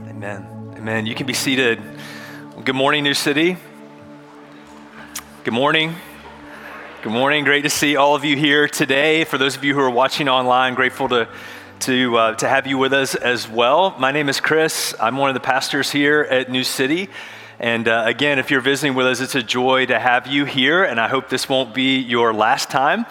Amen. Amen. You can be seated. Good morning, New City. Good morning. Good morning. Great to see all of you here today. For those of you who are watching online, grateful to to, uh, to have you with us as well. My name is Chris. I'm one of the pastors here at New City. And uh, again, if you're visiting with us, it's a joy to have you here, and I hope this won't be your last time.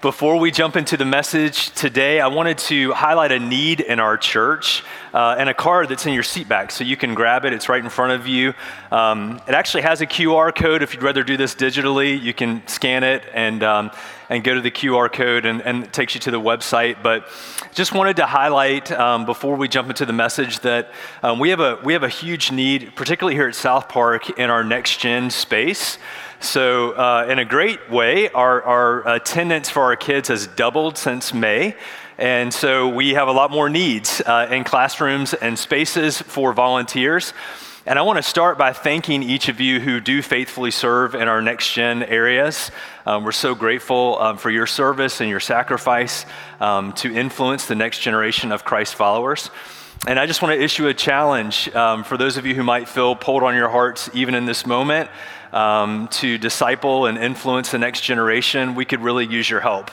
Before we jump into the message today, I wanted to highlight a need in our church uh, and a card that's in your seat back. So you can grab it, it's right in front of you. Um, it actually has a QR code. If you'd rather do this digitally, you can scan it and, um, and go to the QR code, and, and, it takes you to the website. But just wanted to highlight um, before we jump into the message that um, we, have a, we have a huge need, particularly here at South Park, in our next gen space. So, uh, in a great way, our, our attendance for our kids has doubled since May. And so, we have a lot more needs uh, in classrooms and spaces for volunteers. And I want to start by thanking each of you who do faithfully serve in our next gen areas. Um, we're so grateful um, for your service and your sacrifice um, to influence the next generation of Christ followers. And I just want to issue a challenge um, for those of you who might feel pulled on your hearts even in this moment um, to disciple and influence the next generation, we could really use your help.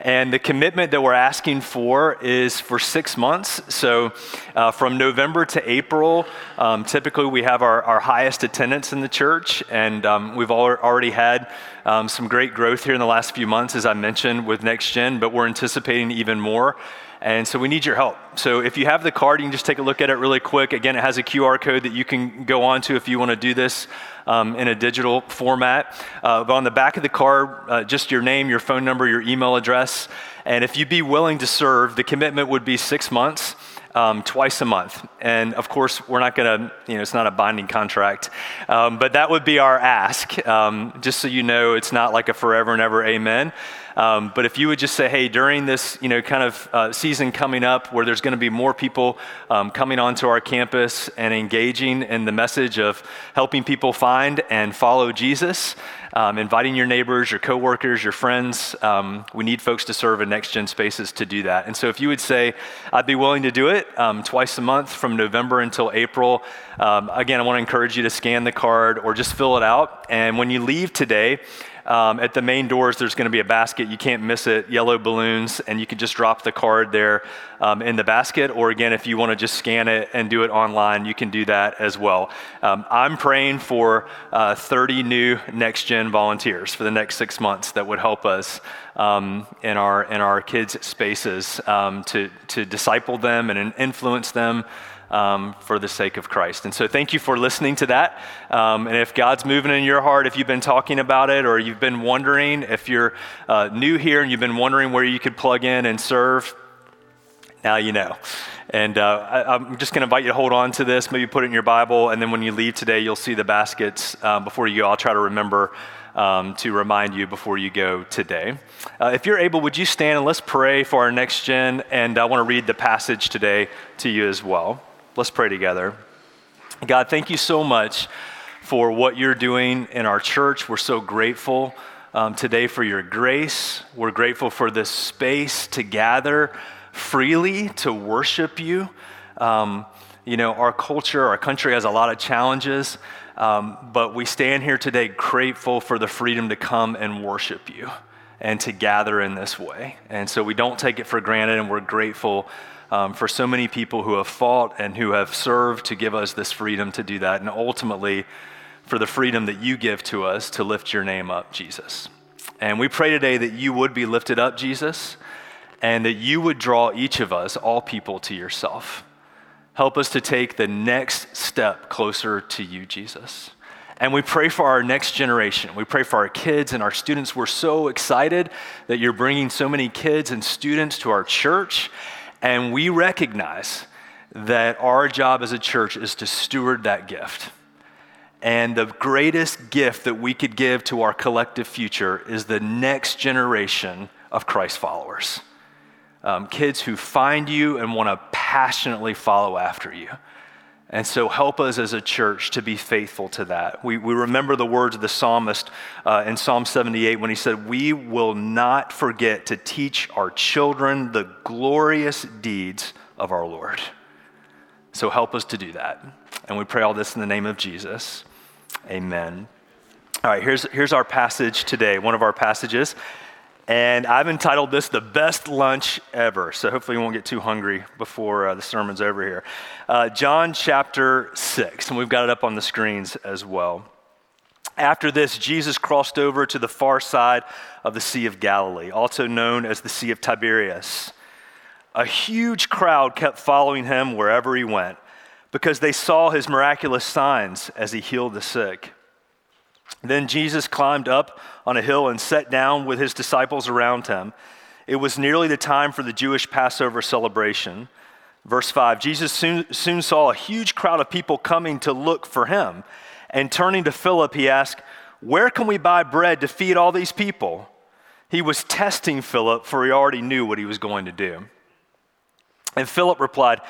And the commitment that we're asking for is for six months. So, uh, from November to April, um, typically we have our, our highest attendance in the church, and um, we've already had um, some great growth here in the last few months, as I mentioned, with Next Gen, but we're anticipating even more. And so we need your help. So if you have the card, you can just take a look at it really quick. Again, it has a QR code that you can go on to if you want to do this um, in a digital format. Uh, but on the back of the card, uh, just your name, your phone number, your email address. And if you'd be willing to serve, the commitment would be six months. Um, twice a month. And of course, we're not going to, you know, it's not a binding contract, um, but that would be our ask. Um, just so you know, it's not like a forever and ever amen. Um, but if you would just say, hey, during this, you know, kind of uh, season coming up where there's going to be more people um, coming onto our campus and engaging in the message of helping people find and follow Jesus, um, inviting your neighbors, your coworkers, your friends. Um, we need folks to serve in next gen spaces to do that. And so if you would say, I'd be willing to do it um, twice a month from November until April, um, again, I want to encourage you to scan the card or just fill it out. And when you leave today, um, at the main doors, there's going to be a basket. You can't miss it, yellow balloons, and you can just drop the card there um, in the basket. Or again, if you want to just scan it and do it online, you can do that as well. Um, I'm praying for uh, 30 new next gen volunteers for the next six months that would help us um, in, our, in our kids' spaces um, to, to disciple them and influence them um, for the sake of Christ. And so, thank you for listening to that. Um, and if God's moving in your heart, if you've been talking about it or you've been wondering, if you're uh, new here and you've been wondering where you could plug in and serve, now you know. And uh, I, am just going to invite you to hold on to this, maybe put it in your Bible, and then when you leave today, you'll see the baskets um, before you go. I'll try to remember um, to remind you before you go today. Uh, if you're able, would you stand and let's pray for our next gen? And I want to read the passage today to you as well. Let's pray together. God, thank you so much for what you're doing in our church. We're so grateful um, today for your grace. We're grateful for this space to gather freely to worship you. Um, you know, our culture, our country has a lot of challenges, um, but we stand here today grateful for the freedom to come and worship you and to gather in this way. And so we don't take it for granted, and we're grateful um, for so many people who have fought and who have served to give us this freedom to do that, and ultimately for the freedom that you give to us to lift your name up, Jesus. And we pray today that you would be lifted up, Jesus, and that you would draw each of us, all people, to yourself. Help us to take the next step closer to you, Jesus. And we pray for our next generation. We pray for our kids and our students. We're so excited that you're bringing so many kids and students to our church. And we recognize that our job as a church is to steward that gift. And the greatest gift that we could give to our collective future is the next generation of Christ followers. Um, kids who find you and want to passionately follow after you. And so help us as a church to be faithful to that. We, we remember the words of the psalmist uh, in Psalm 78 when he said, We will not forget to teach our children the glorious deeds of our Lord. So help us to do that. And we pray all this in the name of Jesus. Amen. All right, here's, here's our passage today, one of our passages. And I've entitled this The Best Lunch Ever. So hopefully you won't get too hungry before uh, the sermon's over here. Uh, John chapter 6, and we've got it up on the screens as well. After this, Jesus crossed over to the far side of the Sea of Galilee, also known as the Sea of Tiberias. A huge crowd kept following him wherever he went because they saw his miraculous signs as he healed the sick. Then Jesus climbed up on a hill and sat down with his disciples around him. It was nearly the time for the Jewish Passover celebration. Verse 5 Jesus soon, soon saw a huge crowd of people coming to look for him. And turning to Philip, he asked, Where can we buy bread to feed all these people? He was testing Philip, for he already knew what he was going to do. And Philip replied,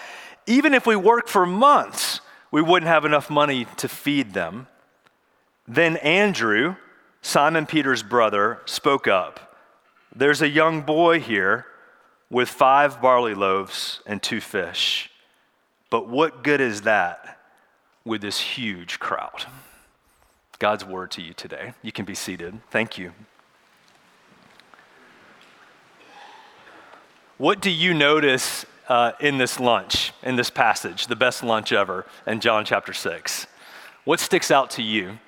Even if we worked for months, we wouldn't have enough money to feed them. Then Andrew, Simon Peter's brother, spoke up. There's a young boy here with five barley loaves and two fish. But what good is that with this huge crowd? God's word to you today. You can be seated. Thank you. What do you notice uh, in this lunch, in this passage, the best lunch ever in John chapter 6? What sticks out to you?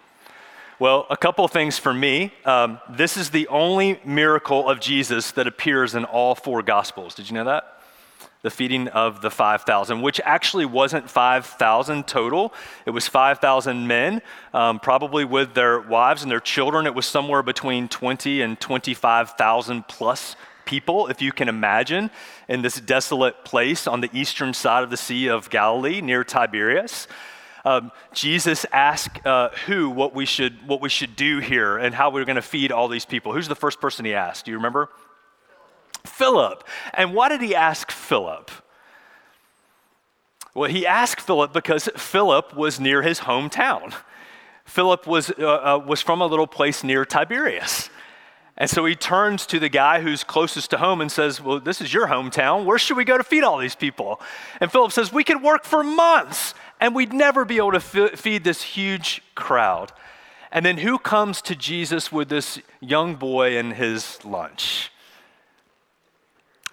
Well, a couple things for me. Um, this is the only miracle of Jesus that appears in all four Gospels. Did you know that? The feeding of the 5,000, which actually wasn't 5,000 total. It was 5,000 men, um, probably with their wives and their children. It was somewhere between 20 and 25,000 plus people, if you can imagine, in this desolate place on the eastern side of the Sea of Galilee near Tiberias um, Jesus asked uh, who what we, should, what we should do here and how we are going to feed all these people. Who's the first person he asked? Do you remember? Philip. And why did he ask Philip? Well, he asked Philip because Philip was near his hometown. Philip was, uh, uh, was from a little place near Tiberias. And so he turns to the guy who's closest to home and says, Well, this is your hometown. Where should we go to feed all these people? And Philip says, We could work for months and we'd never be able to feed this huge crowd. And then who comes to Jesus with this young boy and his lunch?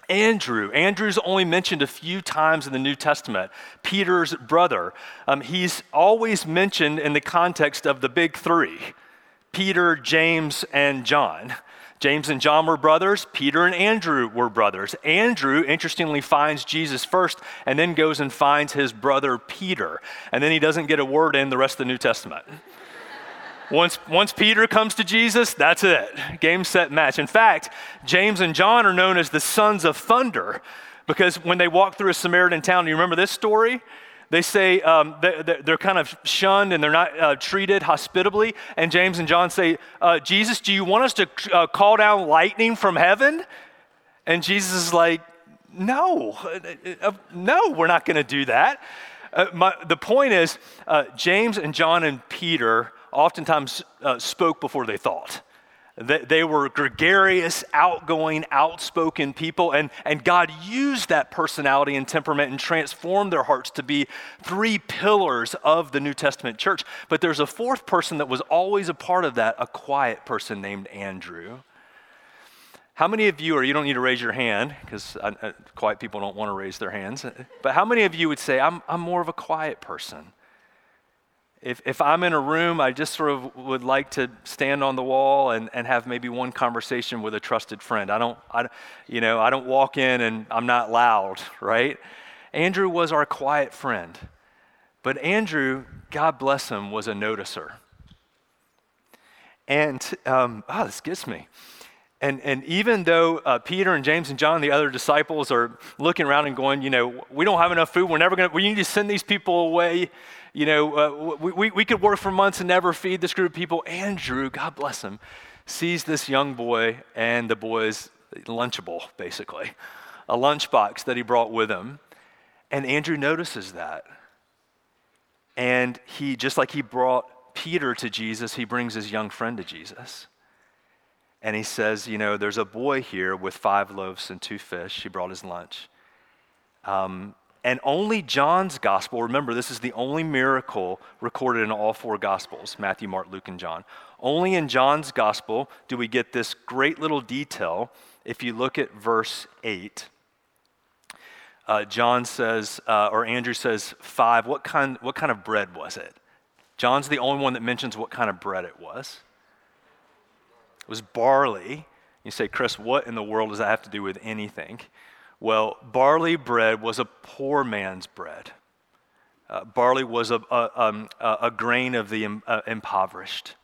Andrew. Andrew's only mentioned a few times in the New Testament. Peter's brother. Um, he's always mentioned in the context of the big three Peter, James, and John. James and John were brothers. Peter and Andrew were brothers. Andrew, interestingly, finds Jesus first and then goes and finds his brother Peter. And then he doesn't get a word in the rest of the New Testament. once, once Peter comes to Jesus, that's it. Game, set, match. In fact, James and John are known as the sons of thunder because when they walk through a Samaritan town, do you remember this story? They say um, they're kind of shunned and they're not uh, treated hospitably. And James and John say, uh, Jesus, do you want us to uh, call down lightning from heaven? And Jesus is like, no, uh, uh, no, we're not going to do that. Uh, my, the point is, James and John and Peter oftentimes spoke before they thought. They were gregarious, outgoing, outspoken people, and, and God used that personality and temperament and transformed their hearts to be three pillars of the New Testament church. But there's a fourth person that was always a part of that, a quiet person named Andrew. How many of you, or you don't need to raise your hand, because quiet people don't want to raise their hands, but how many of you would say, I'm, I'm more of a quiet person? If, if I'm in a room, I just sort of would like to stand on the wall and, and have maybe one conversation with a trusted friend. I don't, I, you know, I don't walk in and I'm not loud, right? Andrew was our quiet friend. But Andrew, God bless him, was a noticer. And, um, oh, this gets me. And, and even though uh, Peter and James and John, the other disciples, are looking around and going, you know, we don't have enough food. We're never going to, we need to send these people away you know, uh, we, we, could work for months and never feed this group of people. Andrew, God bless him, sees this young boy and the boy's Lunchable, basically, a lunchbox that he brought with him. And Andrew notices that. And he, just like he brought Peter to Jesus, he brings his young friend to Jesus. And he says, You know, there's a boy here with five loaves and two fish. He brought his lunch. Um, And only John's gospel, remember, this is the only miracle recorded in all four gospels Matthew, Mark, Luke, and John. Only in John's gospel do we get this great little detail if you look at verse 8. Uh, John says, uh, or Andrew says, five, what kind, what kind of bread was it? John's the only one that mentions what kind of bread it was. It was barley. You say, Chris, what in the world does that have to do with anything? Well, barley bread was a poor man's bread. Uh, barley was a, a, um, a, grain of the uh, impoverished.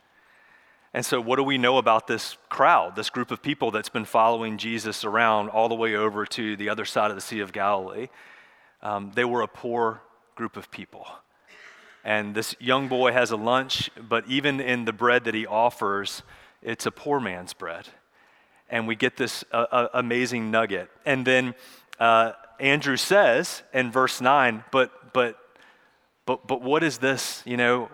And so, what do we know about this crowd, this group of people that's been following Jesus around all the way over to the other side of the Sea of Galilee? Um, they were a poor group of people. And this young boy has a lunch, but even in the bread that he offers, it's a poor man's bread. And we get this uh, uh, amazing nugget. And then uh, Andrew says in verse 9, but, but, but, but what is this, you know,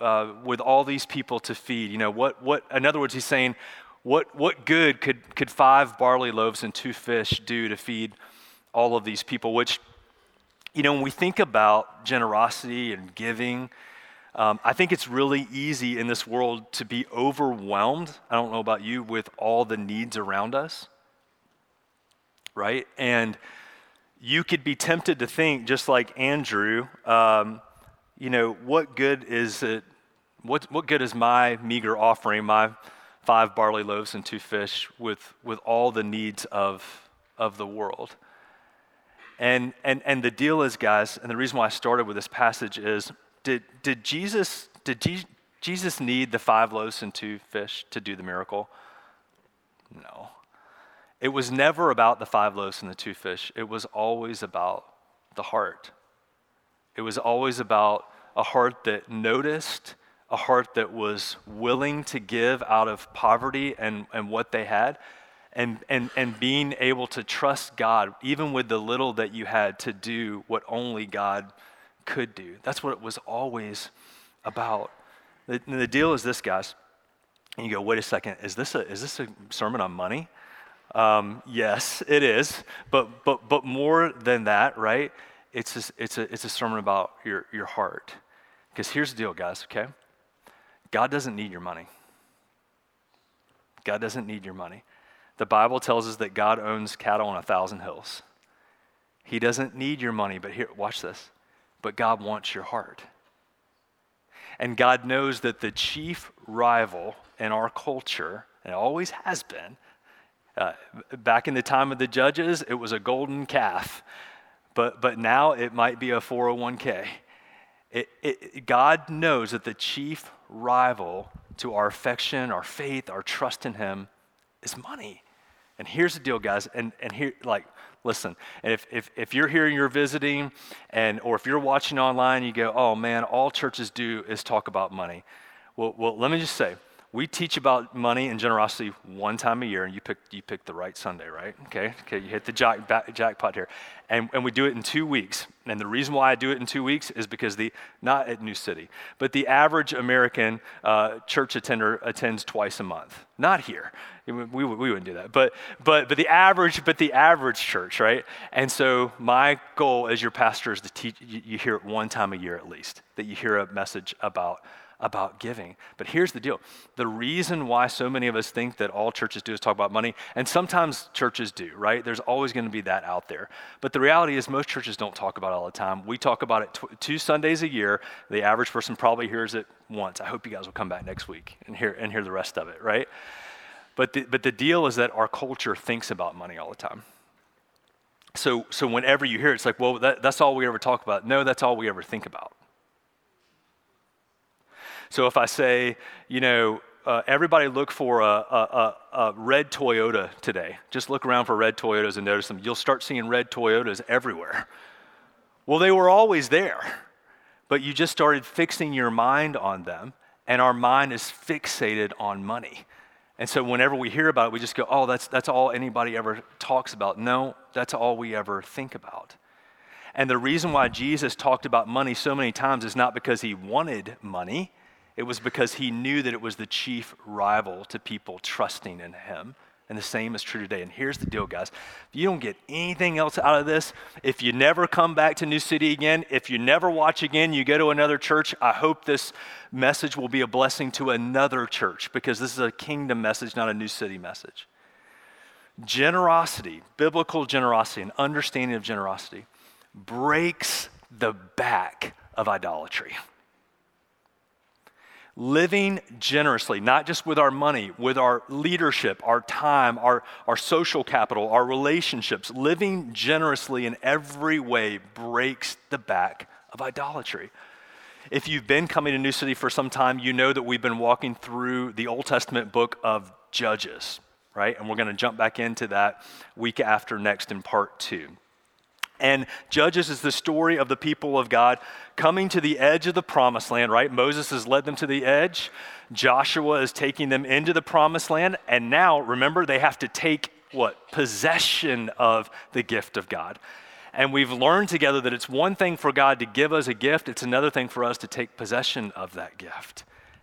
uh, with all these people to feed? You know, what, what, in other words, he's saying, what, what good could, could five barley loaves and two fish do to feed all of these people? Which, you know, when we think about generosity and giving, um, I think it's really easy in this world to be overwhelmed. I don't know about you, with all the needs around us, right? And you could be tempted to think, just like Andrew, um, you know, what good is it? What, what good is my meager offering, my five barley loaves and two fish, with, with all the needs of, of the world? And, and, and the deal is, guys, and the reason why I started with this passage is did, did, Jesus, did Je- Jesus need the five loaves and two fish to do the miracle? No. It was never about the five loaves and the two fish. It was always about the heart. It was always about a heart that noticed, a heart that was willing to give out of poverty and, and what they had, and, and, and being able to trust God, even with the little that you had, to do what only God could do. That's what it was always about. The, the deal is this, guys. And you go, wait a second, is this a, is this a sermon on money? Um, yes, it is. But, but, but more than that, right? It's a, it's a, it's a sermon about your, your heart. Because here's the deal, guys, okay? God doesn't need your money. God doesn't need your money. The Bible tells us that God owns cattle on a thousand hills. He doesn't need your money, but here, watch this but God wants your heart. And God knows that the chief rival in our culture, and always has been, uh, back in the time of the judges, it was a golden calf, but, but now it might be a 401k. It, it, God knows that the chief rival to our affection, our faith, our trust in Him is money. And here's the deal, guys, and, and here, like, Listen, and if, if, if you're here and you're visiting, and, or if you're watching online, you go, oh man, all churches do is talk about money. Well, well, let me just say, we teach about money and generosity one time a year, and you pick, you the right Sunday, right? Okay, okay, you hit the jack, back, jackpot here. And, and we do it in two weeks. And the reason why I do it in two weeks is because the, not at New City, but the average American uh, church attender attends twice a month. Not here. We, we, we wouldn't do that. But, but, but the average, but the average church, right? And so my goal as your pastor is to teach, you, you hear it one time a year at least, that you hear a message about about giving. But here's the deal the reason why so many of us think that all churches do is talk about money, and sometimes churches do, right? There's always going to be that out there. But the reality is, most churches don't talk about it all the time. We talk about it tw- two Sundays a year. The average person probably hears it once. I hope you guys will come back next week and hear, and hear the rest of it, right? But the, but the deal is that our culture thinks about money all the time. So, so whenever you hear it, it's like, well, that, that's all we ever talk about. No, that's all we ever think about. So if I say, you know, uh, everybody look for a, a, a, a, red Toyota today. Just look around for red Toyotas and notice them. You'll start seeing red Toyotas everywhere. Well, they were always there, but you just started fixing your mind on them, and our mind is fixated on money. And so whenever we hear about it, we just go, oh, that's, that's all anybody ever talks about. No, that's all we ever think about. And the reason why Jesus talked about money so many times is not because he wanted money it was because he knew that it was the chief rival to people trusting in him And the same is true today. And here's the deal, guys. If you don't get anything else out of this, if you never come back to New City again, if you never watch again, you go to another church, I hope this message will be a blessing to another church because this is a kingdom message, not a New City message. Generosity, biblical generosity, and understanding of generosity breaks the back of idolatry. Living generously, not just with our money, with our leadership, our time, our, our social capital, our relationships, living generously in every way breaks the back of idolatry. If you've been coming to New City for some time, you know that we've been walking through the Old Testament book of Judges, right? And we're going to jump back into that week after next in part two. And Judges is the story of the people of God coming to the edge of the promised land, right? Moses has led them to the edge. Joshua is taking them into the promised land. And now, remember, they have to take what? Possession of the gift of God. And we've learned together that it's one thing for God to give us a gift, it's another thing for us to take possession of that gift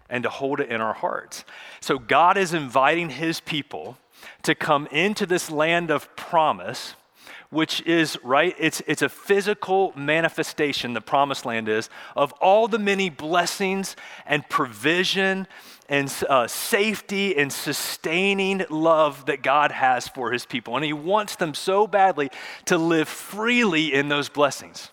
and to hold it in our hearts. So God is inviting his people to come into this land of promise which is, right, it's, it's a physical manifestation, the promised land is, of all the many blessings and provision and uh, safety and sustaining love that God has for his people. And he wants them so badly to live freely in those blessings.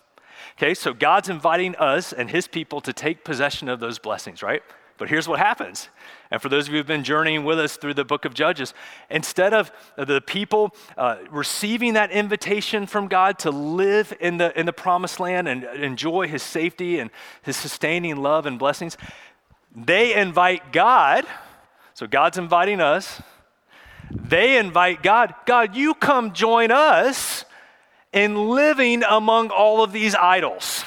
Okay, so God's inviting us and his people to take possession of those blessings, right? But here's what happens. And for those of you who've been journeying with us through the book of Judges, instead of the people uh, receiving that invitation from God to live in the, in the promised land and enjoy his safety and his sustaining love and blessings, they invite God. So God's inviting us. They invite God, God, you come join us in living among all of these idols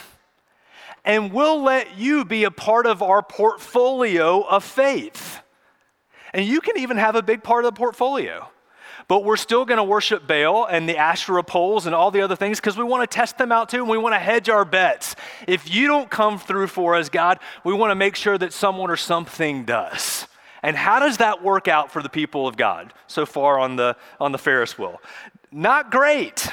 and we'll let you be a part of our portfolio of faith. And you can even have a big part of the portfolio. But we're still going to worship Baal and the Asherah poles and all the other things because we want to test them out too and we want to hedge our bets. If you don't come through for us, God, we want to make sure that someone or something does. And how does that work out for the people of God so far on the, on the Ferris wheel? Not great,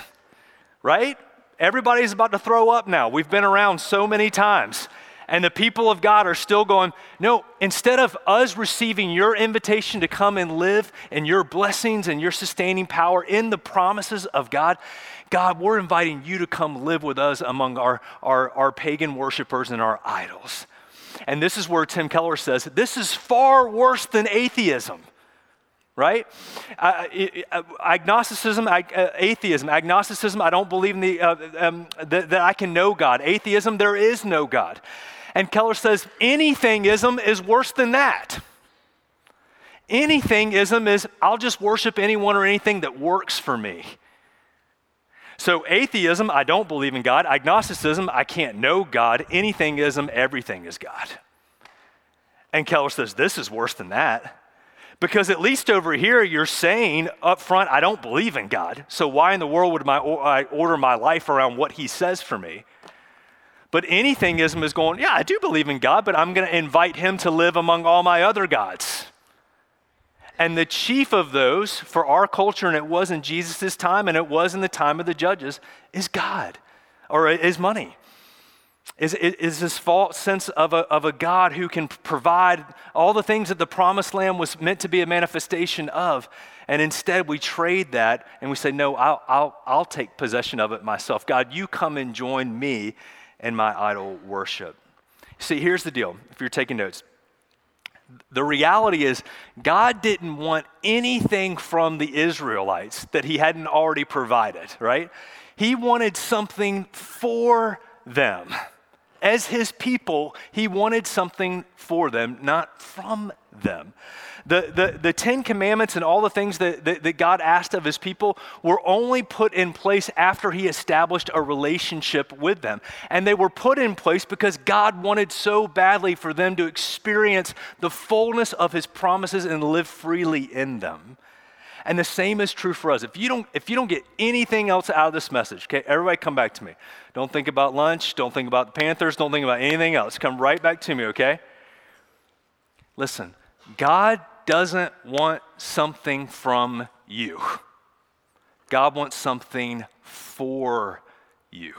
right? Everybody's about to throw up now. We've been around so many times. And the people of God are still going, no, instead of us receiving your invitation to come and live in your blessings and your sustaining power in the promises of God, God, we're inviting you to come live with us among our, our, our pagan worshipers and our idols. And this is where Tim Keller says, this is far worse than atheism right? Uh, agnosticism, uh, atheism, agnosticism, I don't believe in the, uh, um, that I can know God. Atheism, there is no God. And Keller says anythingism is worse than that. Anythingism is I'll just worship anyone or anything that works for me. So, atheism, I don't believe in God. Agnosticism, I can't know God. Anythingism, everything is God. And Keller says, this is worse than that. Because at least over here, you're saying up front, I don't believe in God. So why in the world would my, I order my life around what he says for me? But anythingism is going, yeah, I do believe in God, but I'm going to invite him to live among all my other gods. And the chief of those for our culture, and it was in Jesus' time, and it was in the time of the judges, is God or is money is, is this false sense of a, of a God who can provide all the things that the promised land was meant to be a manifestation of. And instead, we trade that and we say, No, I'll, I'll, I'll take possession of it myself. God, you come and join me in my idol worship. See, here's the deal if you're taking notes. The reality is, God didn't want anything from the Israelites that He hadn't already provided, right? He wanted something for them as his people, he wanted something for them, not from them. The, the, the Ten Commandments and all the things that, that, that, God asked of his people were only put in place after he established a relationship with them. And they were put in place because God wanted so badly for them to experience the fullness of his promises and live freely in them. And the same is true for us. If you don't, if you don't get anything else out of this message, okay, everybody come back to me. Don't think about lunch. Don't think about the Panthers. Don't think about anything else. Come right back to me, okay? Listen, God doesn't want something from you. God wants something for you.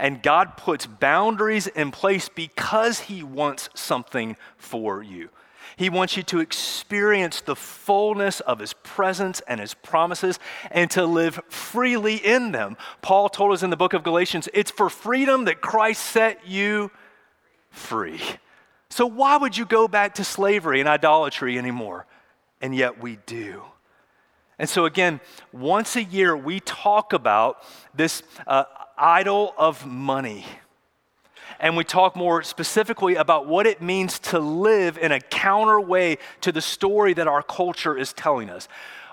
And God puts boundaries in place because He wants something for you. He wants you to experience the fullness of His presence and His promises and to live freely in them. Paul told us in the book of Galatians it's for freedom that Christ set you free. So, why would you go back to slavery and idolatry anymore? And yet we do. And so, again, once a year, we talk about this uh, idol of money. And we talk more specifically about what it means to live in a counter way to the story that our culture is telling us.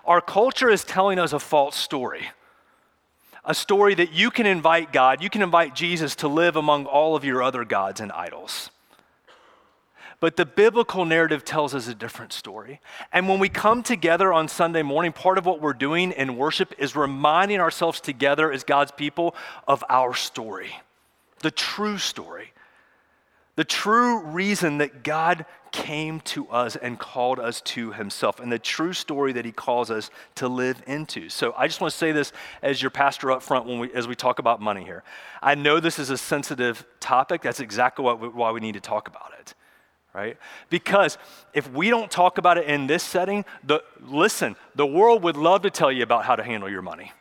Our culture is telling us a false story. A story that you can invite God, you can invite Jesus to live among all of your other gods and idols. But the biblical narrative tells us a different story. And when we come together on Sunday morning, part of what we're doing in worship is reminding ourselves together as God's people of our story, the true story, the true reason that God came to us and called us to himself, and the true story that he calls us to live into. So I just want to say this as your pastor up front when we, as we talk about money here. I know this is a sensitive topic. That's exactly what why we need to talk about it right? Because if we don't talk about it in this setting, the, listen, the world would love to tell you about how to handle your money.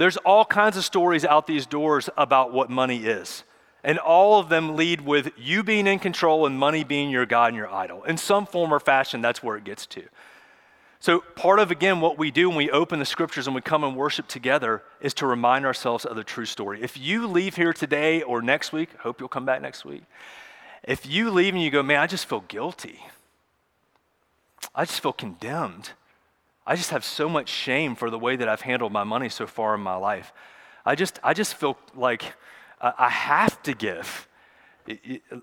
There's all kinds of stories out these doors about what money is. And all of them lead with you being in control and money being your God and your idol. In some form or fashion, that's where it gets to. So, part of, again, what we do when we open the scriptures and we come and worship together is to remind ourselves of the true story. If you leave here today or next week, hope you'll come back next week, if you leave and you go, man, I just feel guilty, I just feel condemned. I just have so much shame for the way that I've handled my money so far in my life. I just, I just feel like I have to give.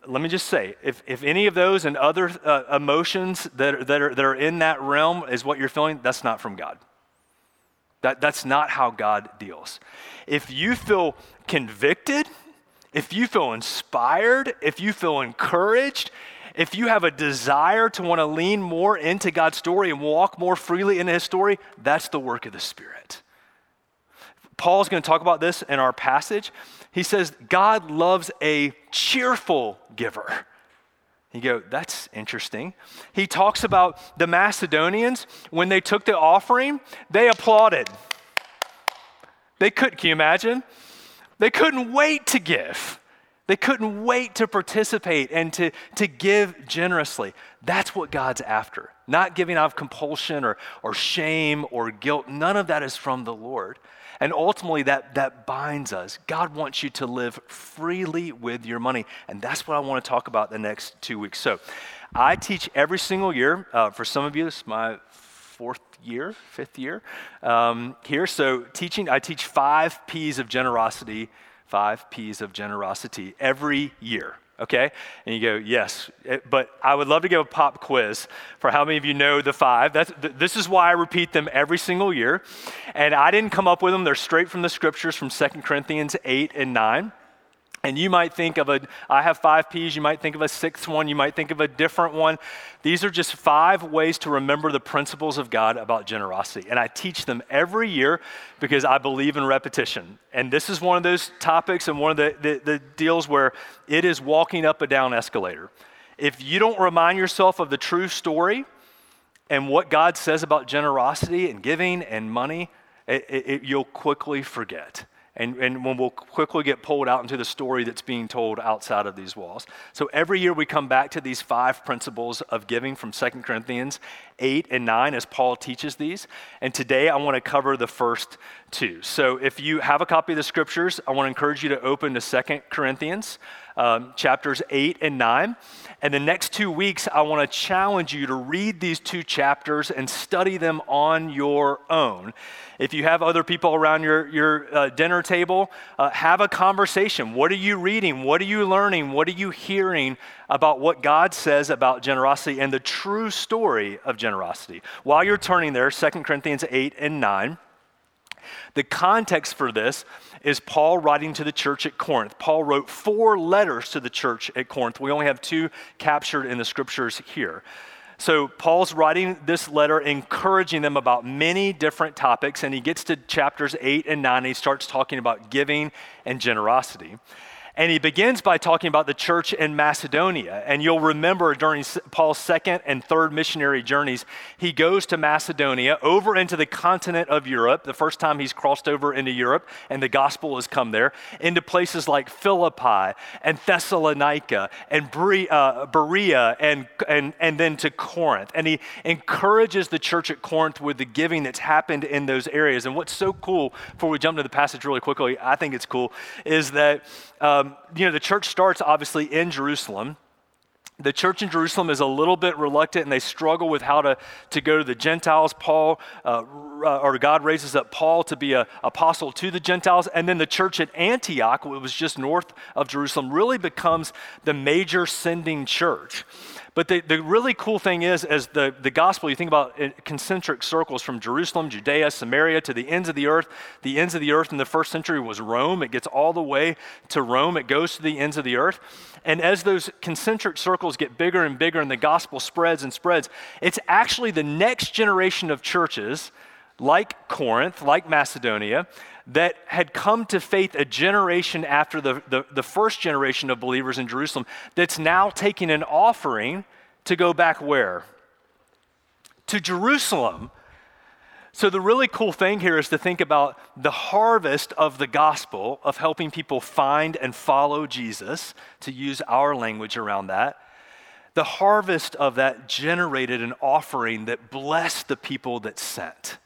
Let me just say, if, if any of those and other uh, emotions that, that, are, that are in that realm is what you're feeling, that's not from God. That, that's not how God deals. If you feel convicted, if you feel inspired, if you feel encouraged, if you have a desire to want to lean more into God's story and walk more freely in His story, that's the work of the Spirit. Paul's going to talk about this in our passage. He says, God loves a cheerful giver. You go, that's interesting. He talks about the Macedonians, when they took the offering, they applauded. They could, can you imagine? They couldn't wait to give. They couldn't wait to participate and to, to give generously. That's what God's after. Not giving out of compulsion or, or shame or guilt. None of that is from the Lord. And ultimately, that, that binds us. God wants you to live freely with your money. And that's what I want to talk about the next two weeks. So, I teach every single year. Uh, for some of you, this is my fourth year, fifth year um, here. So, teaching, I teach five P's of generosity, five P's of generosity every year. Okay? And you go, yes. Eh, but I would love to give a pop quiz for how many of you know the five. That's, this is why I repeat them every single year. And I didn't come up with them, they're straight from the scriptures from 2 Corinthians 8 and 9. And you might think of a, I have five P's, you might think of a sixth one, you might think of a different one. These are just five ways to remember the principles of God about generosity. And I teach them every year because I believe in repetition. And this is one of those topics and one of the, the, the deals where it is walking up a down escalator. If you don't remind yourself of the true story and what God says about generosity and giving and money, it, it, you'll quickly forget and, and when we'll quickly get pulled out into the story that's being told outside of these walls. So every year we come back to these five principles of giving from 2 Corinthians 8 and 9 as Paul teaches these. And today I want to cover the first two. So if you have a copy of the scriptures, I want to encourage you to open to 2 Corinthians um, chapters 8 and 9. And the next two weeks, I want to challenge you to read these two chapters and study them on your own. If you have other people around your, your uh, dinner table, uh, have a conversation. What are you reading? What are you learning? What are you hearing about what God says about generosity and the true story of generosity? While you're turning there, 2 Corinthians 8 and 9. The context for this is Paul writing to the church at Corinth. Paul wrote four letters to the church at Corinth. We only have two captured in the scriptures here. So, Paul's writing this letter encouraging them about many different topics, and he gets to chapters 8 and 9, and he starts talking about giving and generosity. And he begins by talking about the church in Macedonia. And you'll remember during Paul's second and third missionary journeys, he goes to Macedonia over into the continent of Europe, the first time he's crossed over into Europe, and the gospel has come there, into places like Philippi and Thessalonica and uh, Berea and, and, and then to Corinth. And he encourages the church at Corinth with the giving that's happened in those areas. And what's so cool, before we jump to the passage really quickly, I think it's cool, is that um, you know, the church starts obviously in Jerusalem. The church in Jerusalem is a little bit reluctant and they struggle with how to, to go to the Gentiles. Paul, uh, or God raises up Paul to be an apostle to the Gentiles. And then the church at Antioch, which was just north of Jerusalem, really becomes the major sending church. But the, the really cool thing is, as the, the gospel, you think about concentric circles from Jerusalem, Judea, Samaria to the ends of the earth. The ends of the earth in the first century was Rome. It gets all the way to Rome, it goes to the ends of the earth. And as those concentric circles get bigger and bigger and the gospel spreads and spreads, it's actually the next generation of churches, like Corinth, like Macedonia, that had come to faith a generation after the, the, the, first generation of believers in Jerusalem that's now taking an offering to go back where? To Jerusalem. So, the really cool thing here is to think about the harvest of the gospel, of helping people find and follow Jesus, to use our language around that. The harvest of that generated an offering that blessed the people that sent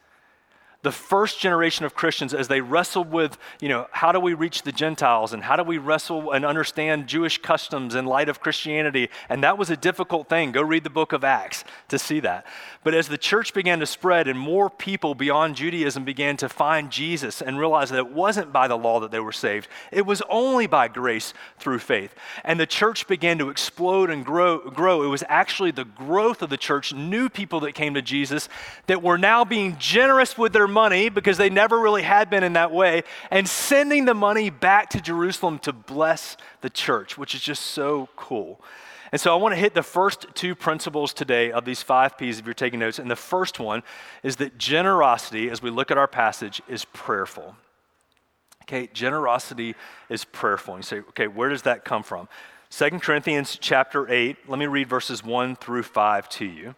the first generation of Christians as they wrestled with, you know, how do we reach the Gentiles and how do we wrestle and understand Jewish customs in light of Christianity? And that was a difficult thing. Go read the book of Acts to see that. But as the church began to spread and more people beyond Judaism began to find Jesus and realize that it wasn't by the law that they were saved, it was only by grace through faith. And the church began to explode and grow, grow. It was actually the growth of the church, new people that came to Jesus that were now being generous with their money because they never really had been in that way, and sending the money back to Jerusalem to bless the church, which is just so cool. And so I want to hit the first two principles today of these five P's if you're taking notes. And the first one is that generosity, as we look at our passage, is prayerful. Okay, generosity is prayerful. And you say, okay, where does that come from? 2 Corinthians chapter 8, let me read verses 1 through 5 to you.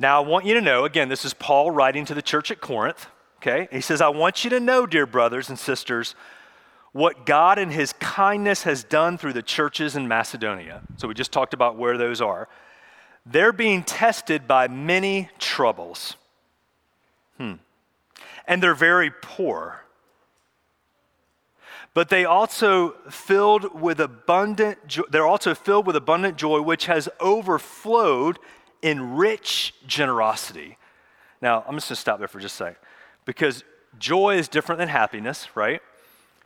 Now, I want you to know, again, this is Paul writing to the church at Corinth, okay? He says, I want you to know, dear brothers and sisters, what God in his kindness has done through the churches in Macedonia. So we just talked about where those are. They're being tested by many troubles. Hmm. And they're very poor. But they also filled with abundant jo- they're also filled with abundant joy which has overflowed in rich generosity. Now, I'm just going to stop there for just a second because joy is different than happiness, right?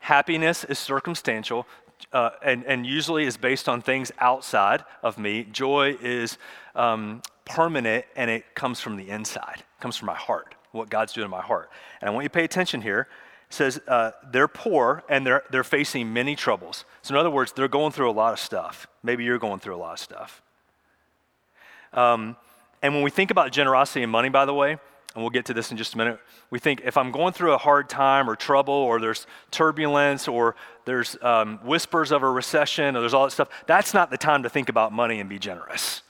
Happiness is circumstantial uh, and, and usually is based on things outside of me. Joy is um, permanent and it comes from the inside, it comes from my heart, what God's doing in my heart. And I want you to pay attention here. It says uh, they're poor and they're, they're facing many troubles. So, in other words, they're going through a lot of stuff. Maybe you're going through a lot of stuff. Um, and when we think about generosity and money, by the way, and we'll get to this in just a minute, we think if I'm going through a hard time or trouble or there's turbulence or there's um, whispers of a recession or there's all that stuff, that's not the time to think about money and be generous.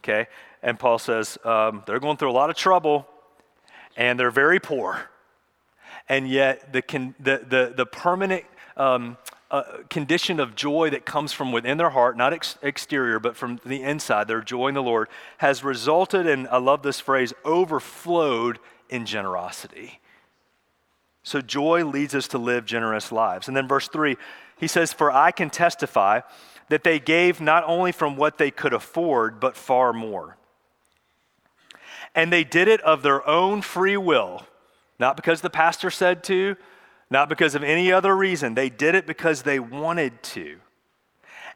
Okay? And Paul says um, they're going through a lot of trouble and they're very poor. And yet, the, the, the, the permanent um, a condition of joy that comes from within their heart, not ex- exterior, but from the inside, their joy in the Lord, has resulted in, I love this phrase, overflowed in generosity. So joy leads us to live generous lives. And then verse 3, he says, For I can testify that they gave not only from what they could afford, but far more. And they did it of their own free will, not because the pastor said to, not because of any other reason. They did it because they wanted to.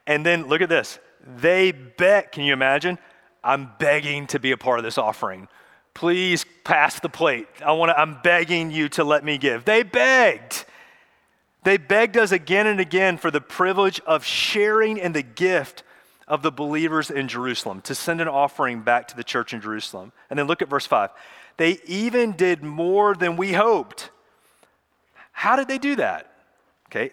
And then look at this. They bet, can you imagine? I'm begging to be a part of this offering. Please pass the plate. I want to, I'm begging you to let me give. They begged. They begged us again and again for the privilege of sharing in the gift of the believers in Jerusalem to send an offering back to the church in Jerusalem. And then look at verse 5. They even did more than we hoped. How did they do that? Okay.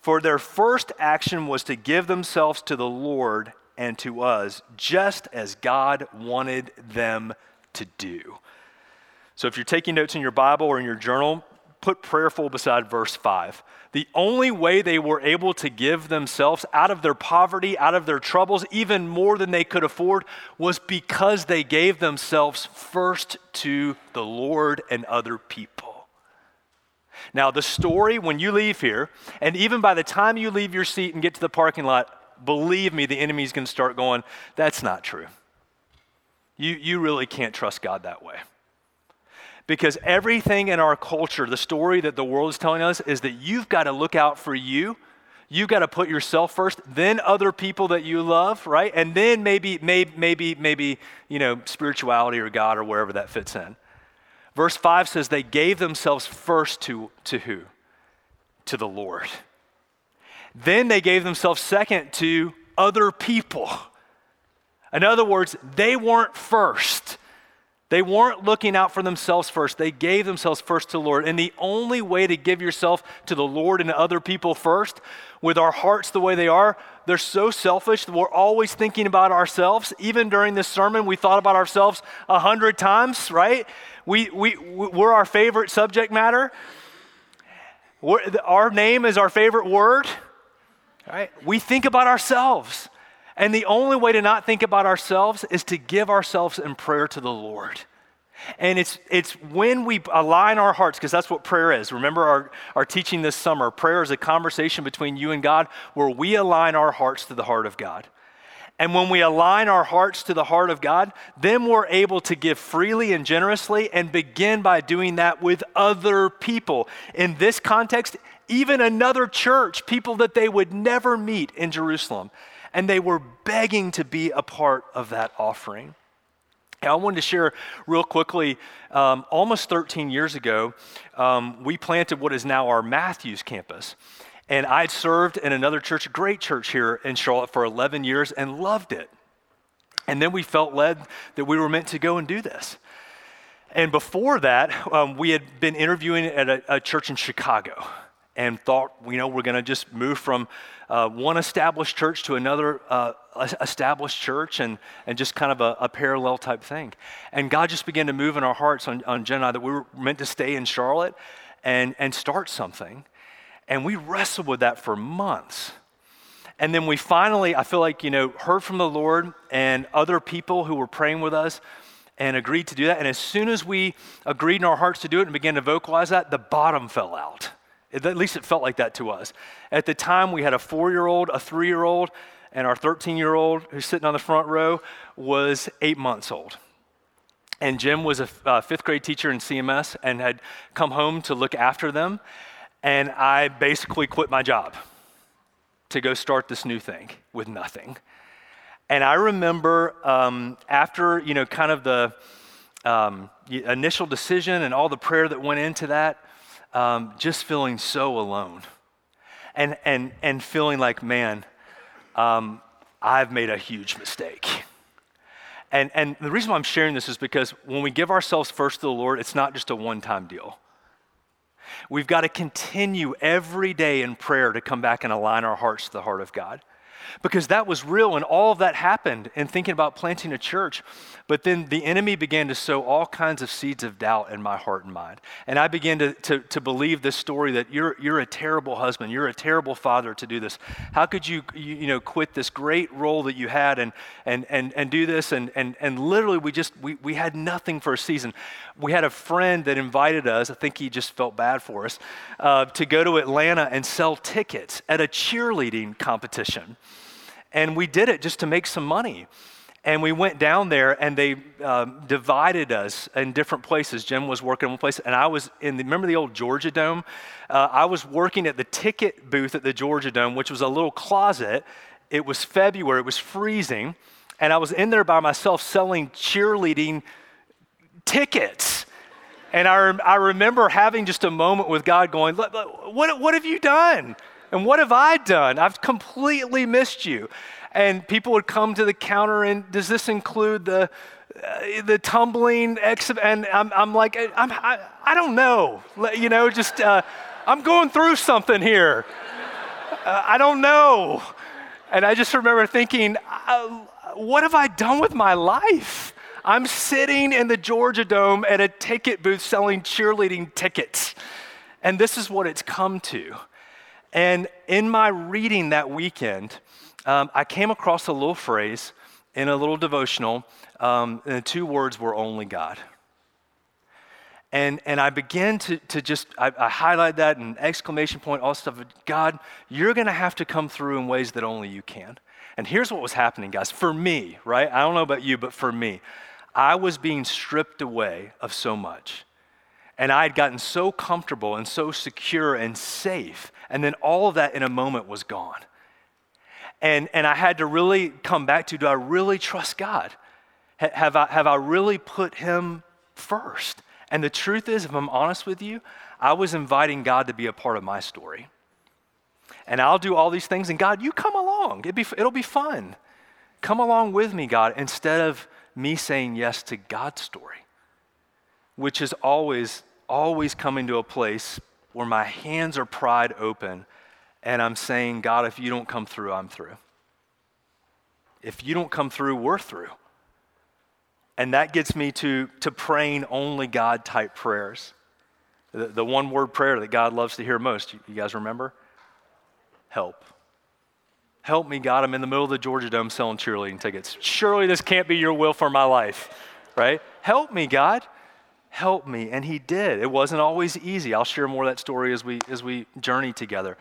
For their first action was to give themselves to the Lord and to us, just as God wanted them to do. So if you're taking notes in your Bible or in your journal, put prayerful beside verse 5. The only way they were able to give themselves out of their poverty, out of their troubles, even more than they could afford, was because they gave themselves first to the Lord and other people. Now, the story when you leave here, and even by the time you leave your seat and get to the parking lot, believe me, the enemy's going to start going, that's not true. You, you really can't trust God that way. Because everything in our culture, the story that the world is telling us, is that you've got to look out for you. You've got to put yourself first, then other people that you love, right? And then maybe, maybe, maybe, maybe, you know, spirituality or God or wherever that fits in. Verse 5 says they gave themselves first to, to who? To the Lord. Then they gave themselves second to other people. In other words, they weren't first. They weren't looking out for themselves first. They gave themselves first to the Lord. And the only way to give yourself to the Lord and other people first, with our hearts the way they are, they're so selfish we're always thinking about ourselves. Even during this sermon, we thought about ourselves a hundred times, right? We, we, we're our favorite subject matter. We're, our name is our favorite word, right? We think about ourselves. And the only way to not think about ourselves is to give ourselves in prayer to the Lord. And it's, it's when we align our hearts, because that's what prayer is. Remember our, our teaching this summer prayer is a conversation between you and God where we align our hearts to the heart of God. And when we align our hearts to the heart of God, then we're able to give freely and generously and begin by doing that with other people. In this context, even another church, people that they would never meet in Jerusalem and they were begging to be a part of that offering. I wanted to share real quickly. Um, almost 13 years ago, um, we planted what is now our Matthews campus. And I'd served in another church, a great church here in Charlotte, for 11 years and loved it. And then we felt led that we were meant to go and do this. And before that, um, we had been interviewing at a, a church in Chicago and thought, you know, we're going to just move from uh, one established church to another uh, established church and, and just kind of a, a, parallel type thing. And God just began to move in our hearts on, on Jen and I that we were meant to stay in Charlotte and, and start something. And we wrestled with that for months. And then we finally, I feel like, you know, heard from the Lord and other people who were praying with us and agreed to do that. And as soon as we agreed in our hearts to do it and began to vocalize that, the bottom fell out. At least it felt like that to us. At the time, we had a four year old, a three year old, and our 13 year old who's sitting on the front row was eight months old. And Jim was a uh, fifth grade teacher in CMS and had come home to look after them. And I basically quit my job to go start this new thing with nothing. And I remember um, after, you know, kind of the um, initial decision and all the prayer that went into that, um, just feeling so alone and, and, and feeling like, man, um, I've made a huge mistake. And, and the reason why I'm sharing this is because when we give ourselves first to the Lord, it's not just a one time deal. We've got to continue every day in prayer to come back and align our hearts to the heart of God because that was real and all of that happened in thinking about planting a church. But then the enemy began to sow all kinds of seeds of doubt in my heart and mind. And I began to, to, to believe this story that you're, you're a terrible husband, you're a terrible father to do this. How could you, you, you know, quit this great role that you had and, and, and, and do this? And, and, and literally, we just, we, we had nothing for a season. We had a friend that invited us, I think he just felt bad for us, uh, to go to Atlanta and sell tickets at a cheerleading competition. And we did it just to make some money. And we went down there and they um, divided us in different places. Jim was working in one place, and I was in the, remember the old Georgia Dome? Uh, I was working at the ticket booth at the Georgia Dome, which was a little closet. It was February, it was freezing, and I was in there by myself selling cheerleading tickets. And I, I remember having just a moment with God going, what, what have you done? And what have I done? I've completely missed you. And people would come to the counter, and does this include the, uh, the tumbling? And I'm, I'm like, I'm, I, I don't know. You know, just, uh, I'm going through something here. Uh, I don't know. And I just remember thinking, uh, what have I done with my life? I'm sitting in the Georgia Dome at a ticket booth selling cheerleading tickets. And this is what it's come to. And in my reading that weekend, um, I came across a little phrase in a little devotional. Um, and the two words were only God. And, and I began to, to just, I, I highlight that and exclamation point, all stuff. God, you're going to have to come through in ways that only you can. And here's what was happening, guys. For me, right? I don't know about you, but for me, I was being stripped away of so much. And I had gotten so comfortable and so secure and safe. And then all of that in a moment was gone. And, and I had to really come back to do I really trust God? Have I, have I really put Him first? And the truth is, if I'm honest with you, I was inviting God to be a part of my story. And I'll do all these things, and God, you come along. It'll be, it'll be fun. Come along with me, God, instead of me saying yes to God's story, which is always, always coming to a place where my hands are pried open and I'm saying, God, if you don't come through, I'm through. If you don't come through, we're through. And that gets me to, to praying only God type prayers. The, the one word prayer that God loves to hear most. You, you guys remember? Help. Help me, God. I'm in the middle of the Georgia Dome selling cheerleading tickets. Surely this can't be your will for my life, right? Help me, God. Help me. And He did. It wasn't always easy. I'll share more of that story as we, as we journey together.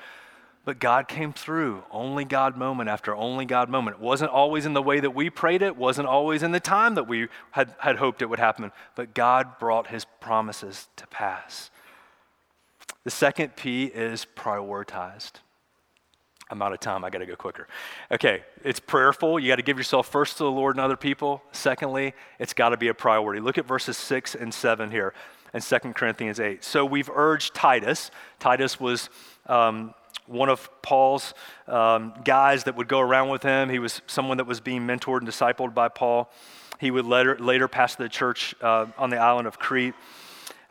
But God came through, only God moment after only God moment. It wasn't always in the way that we prayed it, wasn't always in the time that we had, had hoped it would happen, but God brought his promises to pass. The second P is prioritized. I'm out of time. I got to go quicker. Okay, it's prayerful. You got to give yourself first to the Lord and other people. Secondly, it's got to be a priority. Look at verses 6 and 7 here in 2 Corinthians 8. So we've urged Titus. Titus was um, one of Paul's um, guys that would go around with him. He was someone that was being mentored and discipled by Paul. He would later, later pastor the church uh, on the island of Crete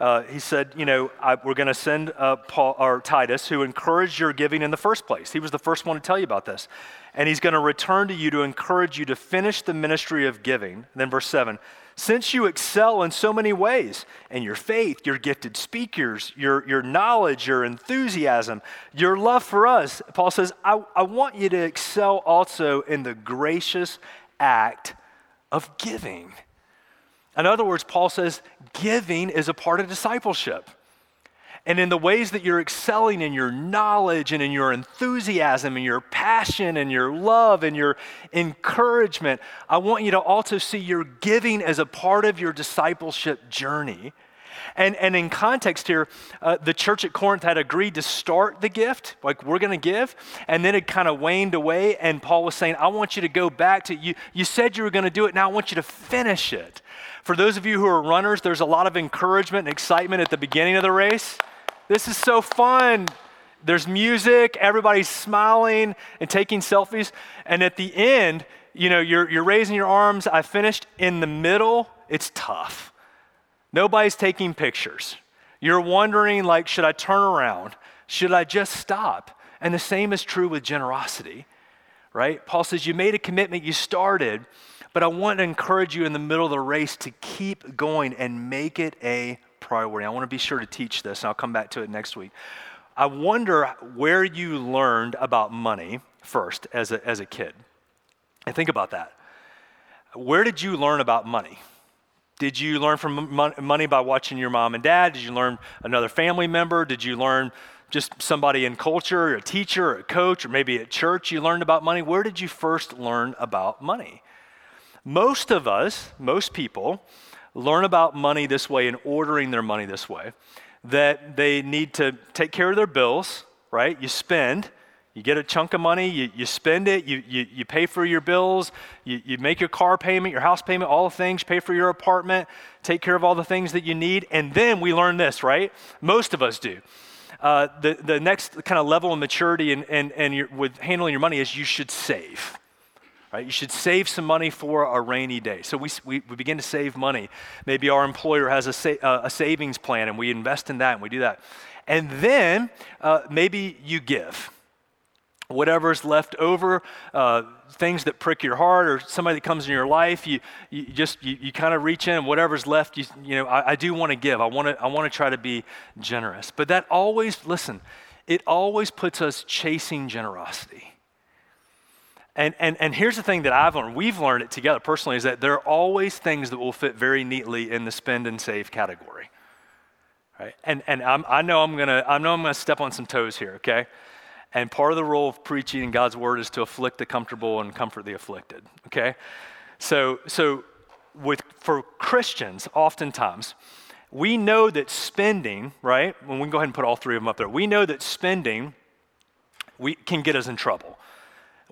uh, he said, You know, I, we're going to send uh, Paul, or Titus, who encouraged your giving in the first place. He was the first one to tell you about this. And he's going to return to you to encourage you to finish the ministry of giving. And then, verse 7 since you excel in so many ways in your faith, your gifted speakers, your, your knowledge, your enthusiasm, your love for us, Paul says, I, I want you to excel also in the gracious act of giving. In other words, Paul says giving is a part of discipleship. And in the ways that you're excelling in your knowledge and in your enthusiasm and your passion and your love and your encouragement, I want you to also see your giving as a part of your discipleship journey. And, and in context here, uh, the church at Corinth had agreed to start the gift, like we're going to give, and then it kind of waned away. And Paul was saying, I want you to go back to you. You said you were going to do it, now I want you to finish it. For those of you who are runners, there's a lot of encouragement and excitement at the beginning of the race. This is so fun. There's music, everybody's smiling and taking selfies. And at the end, you know, you're, you're raising your arms. I finished in the middle. It's tough. Nobody's taking pictures. You're wondering, like, should I turn around? Should I just stop? And the same is true with generosity, right? Paul says, You made a commitment, you started, but I want to encourage you in the middle of the race to keep going and make it a priority. I want to be sure to teach this, and I'll come back to it next week. I wonder where you learned about money first as a, as a kid. And think about that. Where did you learn about money? Did you learn from money by watching your mom and dad? Did you learn another family member? Did you learn just somebody in culture, or a teacher, or a coach, or maybe at church you learned about money? Where did you first learn about money? Most of us, most people, learn about money this way and ordering their money this way that they need to take care of their bills, right? You spend, you get a chunk of money, you, you spend it, you, you, you pay for your bills, you, you make your car payment, your house payment, all the things, pay for your apartment, take care of all the things that you need. And then we learn this, right? Most of us do. uh, the, the next kind of level of maturity and, and, and your, with handling your money is you should save. Right? You should save some money for a rainy day. So we, we, we begin to save money. Maybe our employer has a, sa- uh, a savings plan and we invest in that and we do that. And then uh, maybe you give. Whatever's left over, uh, things that prick your heart or somebody that comes in your life, you, you just, you, you kind of reach in, whatever's left, you, you know, I, I do want to give. I want to, I want to try to be generous. But that always, listen, it always puts us chasing generosity. And, and, and here's the thing that I've learned, we've learned it together personally, is that there are always things that will fit very neatly in the spend and save category. Right? And, and I'm, I know I'm gonna I know I'm gonna step on some toes here, okay? And part of the role of preaching in God's word is to afflict the comfortable and comfort the afflicted, okay? So so with for Christians, oftentimes, we know that spending, right? When we go ahead and put all three of them up there, we know that spending we can get us in trouble.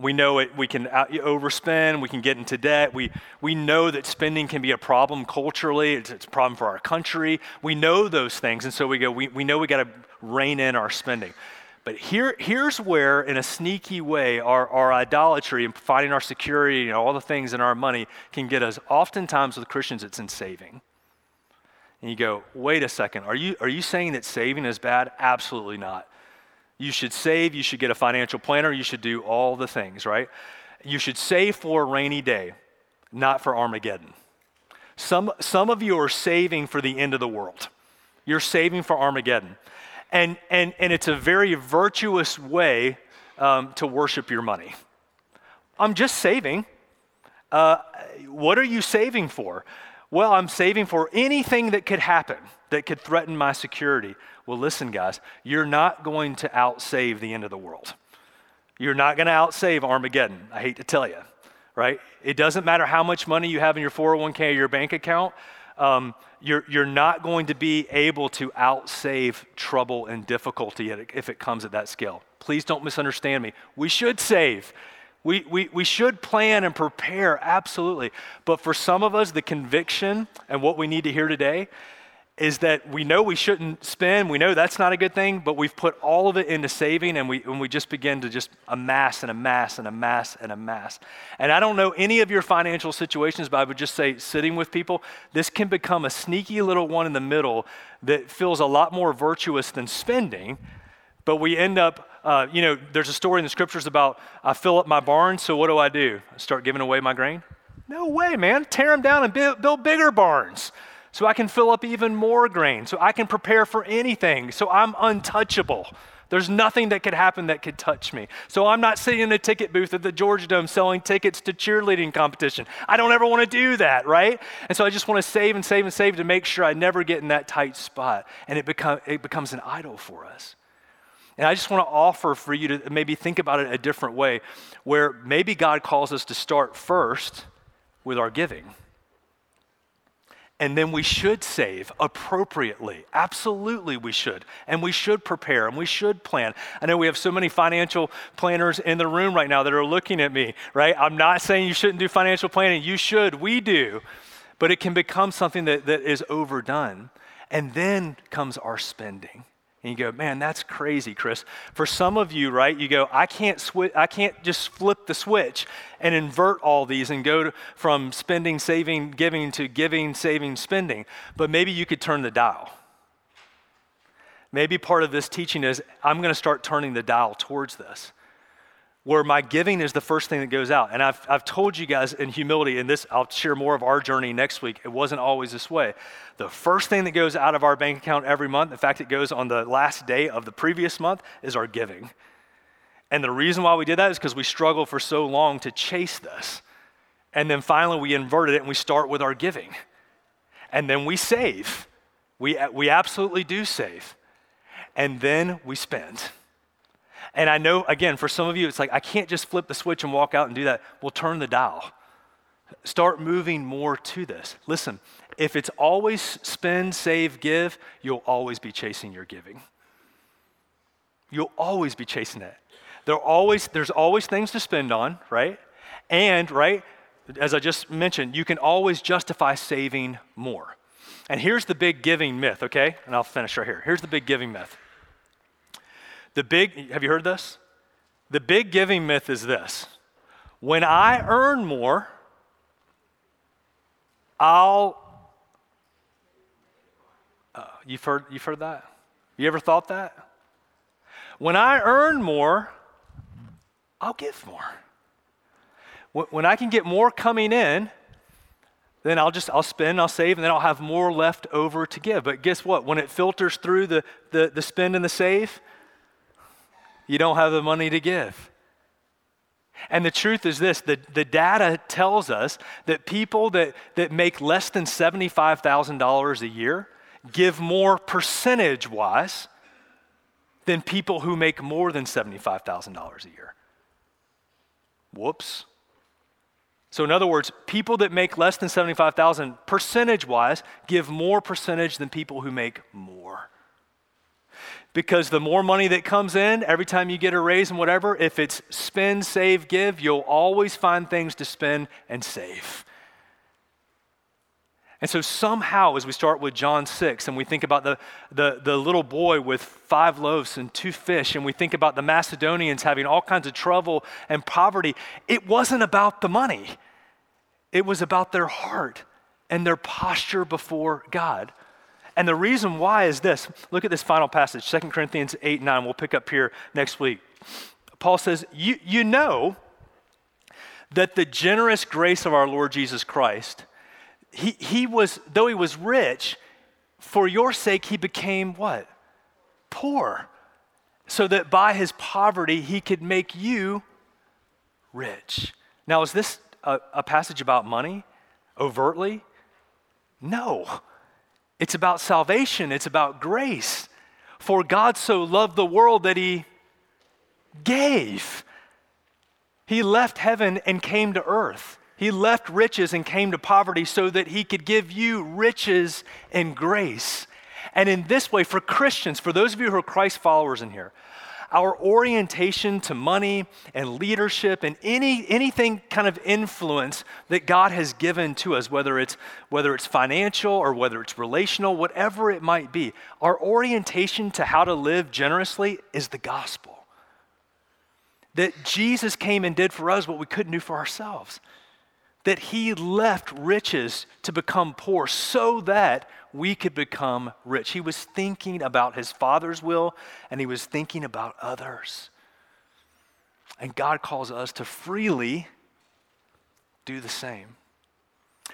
We know it, we can uh, overspend, we can get into debt. We, we know that spending can be a problem culturally, it's, it's a problem for our country. We know those things, and so we go, we, we know we got to rein in our spending. But here, here's where, in a sneaky way, our, our idolatry and finding our security and all the things in our money can get us. Oftentimes with Christians, it's in saving. And you go, wait a second, are you, are you saying that saving is bad? Absolutely not. You should save, you should get a financial planner, you should do all the things, right? You should save for a rainy day, not for Armageddon. Some, some of you are saving for the end of the world. You're saving for Armageddon. And, and, and it's a very virtuous way um, to worship your money. I'm just saving. Uh, what are you saving for? Well, I'm saving for anything that could happen that could threaten my security. Well, listen, guys, you're not going to outsave the end of the world. You're not going to outsave Armageddon. I hate to tell you, right? It doesn't matter how much money you have in your 401k or your bank account. Um, you're, you're not going to be able to outsave trouble and difficulty if it comes at that scale. Please don't misunderstand me. We should save. We, we, we should plan and prepare, absolutely. But for some of us, the conviction and what we need to hear today is that we know we shouldn't spend, we know that's not a good thing, but we've put all of it into saving and we, and we just begin to just amass and amass and amass and amass. And I don't know any of your financial situations, but I would just say, sitting with people, this can become a sneaky little one in the middle that feels a lot more virtuous than spending, but we end up. Uh, you know, there's a story in the scriptures about I fill up my barn, so what do I do? I start giving away my grain? No way, man. Tear them down and build, build bigger barns so I can fill up even more grain, so I can prepare for anything, so I'm untouchable. There's nothing that could happen that could touch me. So I'm not sitting in a ticket booth at the Georgia Dome selling tickets to cheerleading competition. I don't ever want to do that, right? And so I just want to save and save and save to make sure I never get in that tight spot. And it, become, it becomes an idol for us. And I just want to offer for you to maybe think about it a different way, where maybe God calls us to start first with our giving. And then we should save appropriately. Absolutely, we should. And we should prepare and we should plan. I know we have so many financial planners in the room right now that are looking at me, right? I'm not saying you shouldn't do financial planning. You should. We do. But it can become something that, that is overdone. And then comes our spending. And you go, man, that's crazy, Chris. For some of you, right, you go, I can't, I can't just flip the switch and invert all these and go to, from spending, saving, giving to giving, saving, spending. But maybe you could turn the dial. Maybe part of this teaching is I'm going to start turning the dial towards this where my giving is the first thing that goes out. And I've, I've told you guys in humility, and this, I'll share more of our journey next week. It wasn't always this way. The first thing that goes out of our bank account every month, in fact, it goes on the last day of the previous month, is our giving. And the reason why we did that is because we struggled for so long to chase this. And then finally, we inverted it and we start with our giving. And then we save. We, we absolutely do save. And then we spend. And I know, again, for some of you, it's like, I can't just flip the switch and walk out and do that. We'll turn the dial. Start moving more to this. Listen, if it's always spend, save, give, you'll always be chasing your giving. You'll always be chasing that. There always, there's always things to spend on, right? And, right, as I just mentioned, you can always justify saving more. And here's the big giving myth, okay? And I'll finish right here. Here's the big giving myth The big, have you heard this? The big giving myth is this when I earn more, I'll. Uh, you've, heard, you've heard that? You ever thought that? When I earn more, I'll give more. When I can get more coming in, then I'll just I'll spend, I'll save, and then I'll have more left over to give. But guess what? When it filters through the, the, the spend and the save, you don't have the money to give. And the truth is this the, the data tells us that people that, that make less than $75,000 a year give more percentage wise than people who make more than $75,000 a year. Whoops. So, in other words, people that make less than 75,000 percentage wise give more percentage than people who make more. Because the more money that comes in, every time you get a raise and whatever, if it's spend, save, give, you'll always find things to spend and save. And so somehow, as we start with John 6 and we think about the, the, the, little boy with five loaves and two fish, and we think about the Macedonians having all kinds of trouble and poverty, it wasn't about the money. It was about their heart and their posture before God. And the reason why is this look at this final passage, 2 Corinthians 8 9. We'll pick up here next week. Paul says, You, you know that the generous grace of our Lord Jesus Christ he, he was, though he was rich, for your sake he became what? Poor. So that by his poverty he could make you rich. Now, is this a, a passage about money overtly? No. It's about salvation, it's about grace. For God so loved the world that he gave. He left heaven and came to earth. He left riches and came to poverty so that he could give you riches and grace. And in this way, for Christians, for those of you who are Christ followers in here, our orientation to money and leadership and any, anything kind of influence that God has given to us, whether it's, whether it's financial or whether it's relational, whatever it might be, our orientation to how to live generously is the gospel. That Jesus came and did for us what we couldn't do for ourselves that he left riches to become poor so that we could become rich. He was thinking about his father's will and he was thinking about others. And God calls us to freely do the same.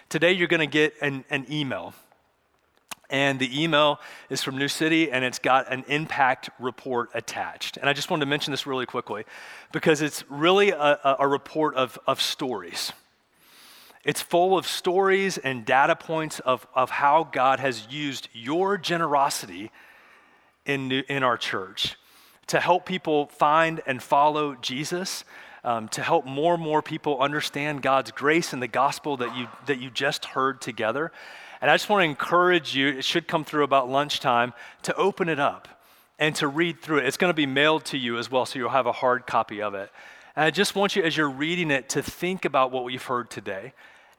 Today, you're going to get an, an email. And the email is from New City and it's got an impact report attached. And I just wanted to mention this really quickly because it's really a, a report of, of stories. It's full of stories and data points of, of how God has used your generosity in, in our church to help people find and follow Jesus, um, to help more and more people understand God's grace and the gospel that you, that you just heard together. And I just want to encourage you, it should come through about lunchtime, to open it up and to read through it. It's going to be mailed to you as well, so you'll have a hard copy of it. And I just want you, as you're reading it, to think about what we've heard today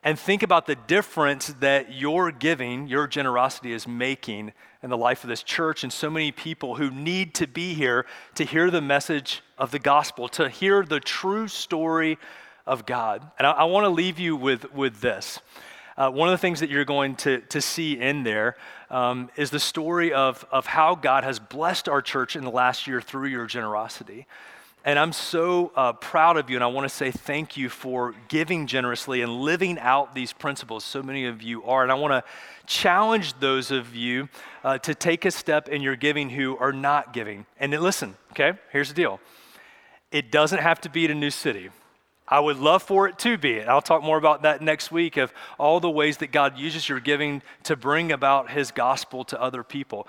and think about the difference that your giving, your generosity is making in the life of this church and so many people who need to be here to hear the message of the gospel, to hear the true story of God. And I, I want to leave you with, with this. Uh, one of the things that you're going to, to see in there um, is the story of, of how God has blessed our church in the last year through your generosity. And I'm so uh, proud of you, and I want to say thank you for giving generously and living out these principles. So many of you are. And I want to challenge those of you uh, to take a step in your giving who are not giving. And listen, okay, here's the deal it doesn't have to be at a new city. I would love for it to be. And I'll talk more about that next week of all the ways that God uses your giving to bring about his gospel to other people.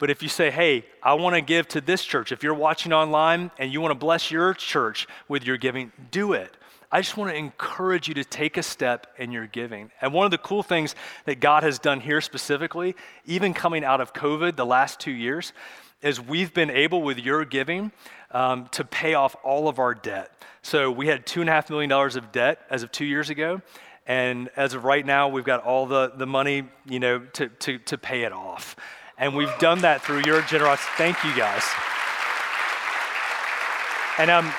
But if you say, hey, I want to give to this church, if you're watching online and you want to bless your church with your giving, do it. I just want to encourage you to take a step in your giving. And one of the cool things that God has done here specifically, even coming out of COVID the last two years, is we've been able with your giving um, to pay off all of our debt. So we had $2.5 million of debt as of two years ago. And as of right now, we've got all the, the money, you know, to, to, to pay it off. And we've done that through your generosity. Thank you guys. And um,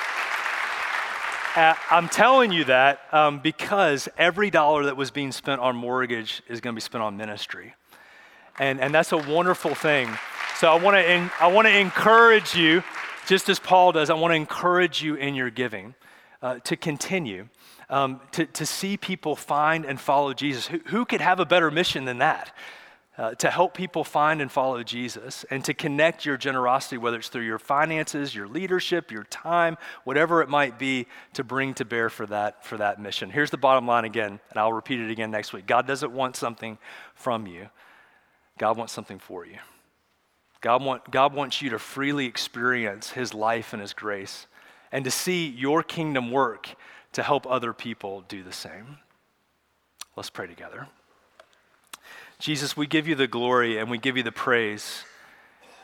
uh, I'm telling you that um, because every dollar that was being spent on mortgage is going to be spent on ministry. And, and that's a wonderful thing. So I want to I want to encourage you, just as Paul does. I want to encourage you in your giving uh, to continue um, to to see people find and follow Jesus. Who, who could have a better mission than that? Uh, to help people find and follow Jesus and to connect your generosity, whether it's through your finances, your leadership, your time, whatever it might be, to bring to bear for that, for that mission. Here's the bottom line again, and I'll repeat it again next week God doesn't want something from you, God wants something for you. God, want, God wants you to freely experience His life and His grace and to see your kingdom work to help other people do the same. Let's pray together. Jesus, we give you the glory and we give you the praise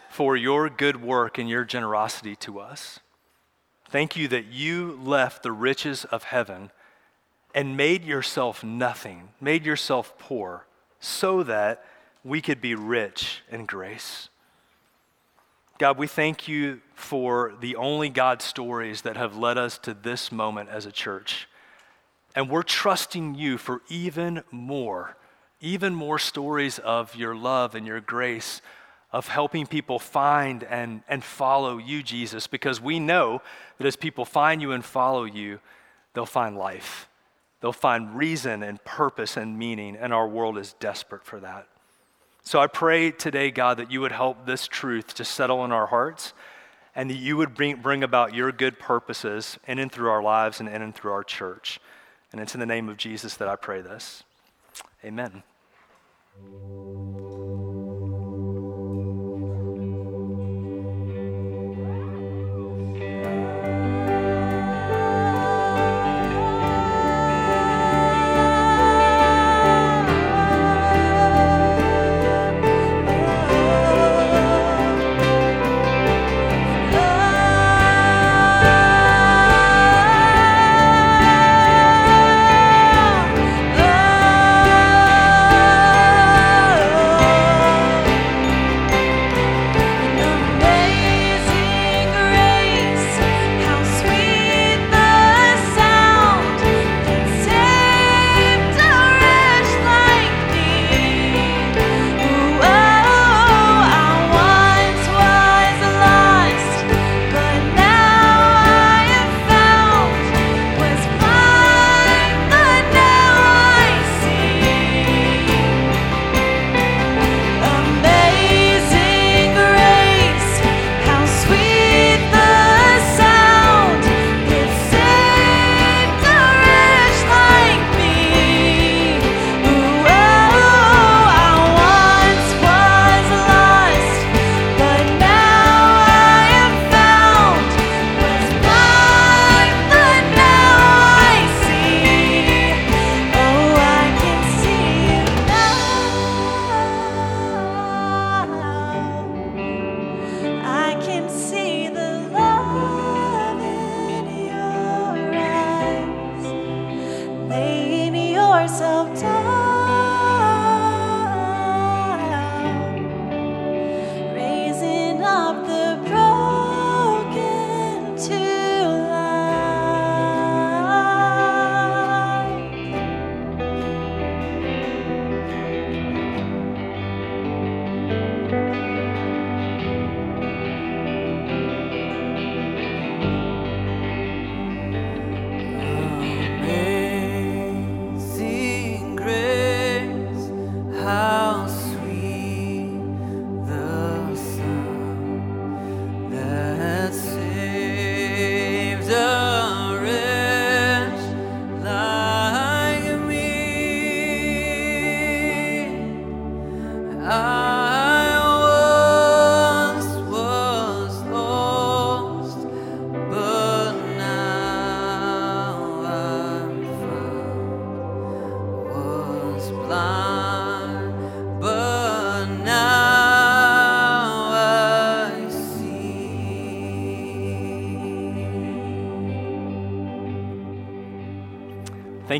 for your good work and your generosity to us. Thank you that you left the riches of heaven and made yourself nothing, made yourself poor, so that we could be rich in grace. God, we thank you for the only God stories that have led us to this moment as a church. And we're trusting you for even more, even more stories of your love and your grace, of helping people find and, and follow you, Jesus, because we know that as people find you and follow you, they'll find life. They'll find reason and purpose and meaning, and our world is desperate for that. So I pray today, God, that you would help this truth to settle in our hearts and that you would bring, bring about your good purposes in and through our lives and in and through our church. And it's in the name of Jesus that I pray this. Amen.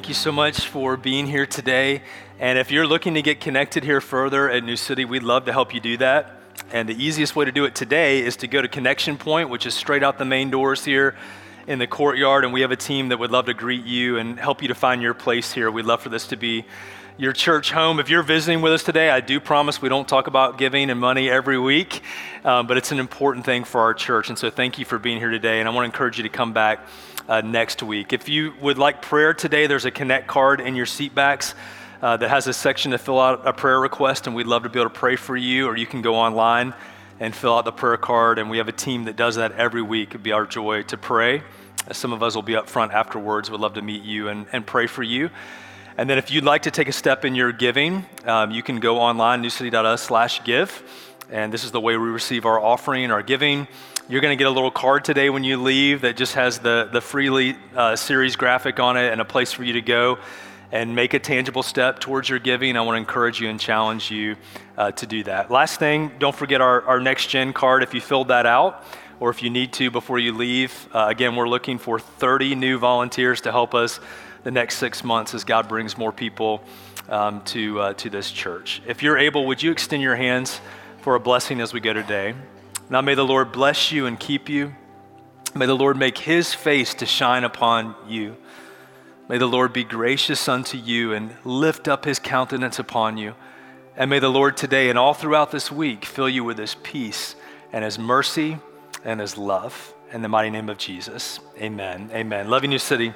You so much for being here today. And if you're looking to get connected here further at New City, we'd love to help you do that. And the easiest way to do it today is to go to Connection Point, which is straight out the main doors here in the courtyard. And we have a team that would love to greet you and help you to find your place here. We'd love for this to be your church home. If you're visiting with us today, I do promise we don't talk about giving and money every week, um, but it's an important thing for our church. And so thank you for being here today. And I want to encourage you to come back uh, next week. If you would like prayer today, there's a Connect card in your seat backs. Uh, that has a section to fill out a prayer request, and we'd love to be able to pray for you, or you can go online and fill out the prayer card. And we have a team that does that every week. It'd be our joy to pray. Some of us will be up front afterwards. We'd love to meet you and, and pray for you. And then if you'd like to take a step in your giving, um, you can go online, newcity.us slash give. And this is the way we receive our offering, our giving. You're going to get a little card today when you leave that just has the, the Freely uh, series graphic on it and a place for you to go and make a tangible step towards your giving. I want to encourage you and challenge you uh, to do that. Last thing, don't forget our, our next gen card if you filled that out or if you need to before you leave. Uh, again, we're looking for 30 new volunteers to help us the next six months as God brings more people um, to, uh, to this church. If you're able, would you extend your hands for a blessing as we go today? Now, may the Lord bless you and keep you. May the Lord make his face to shine upon you. May the Lord be gracious unto you and lift up his countenance upon you. And may the Lord today and all throughout this week fill you with his peace and his mercy and his love. In the mighty name of Jesus, amen. Amen. Loving you, city.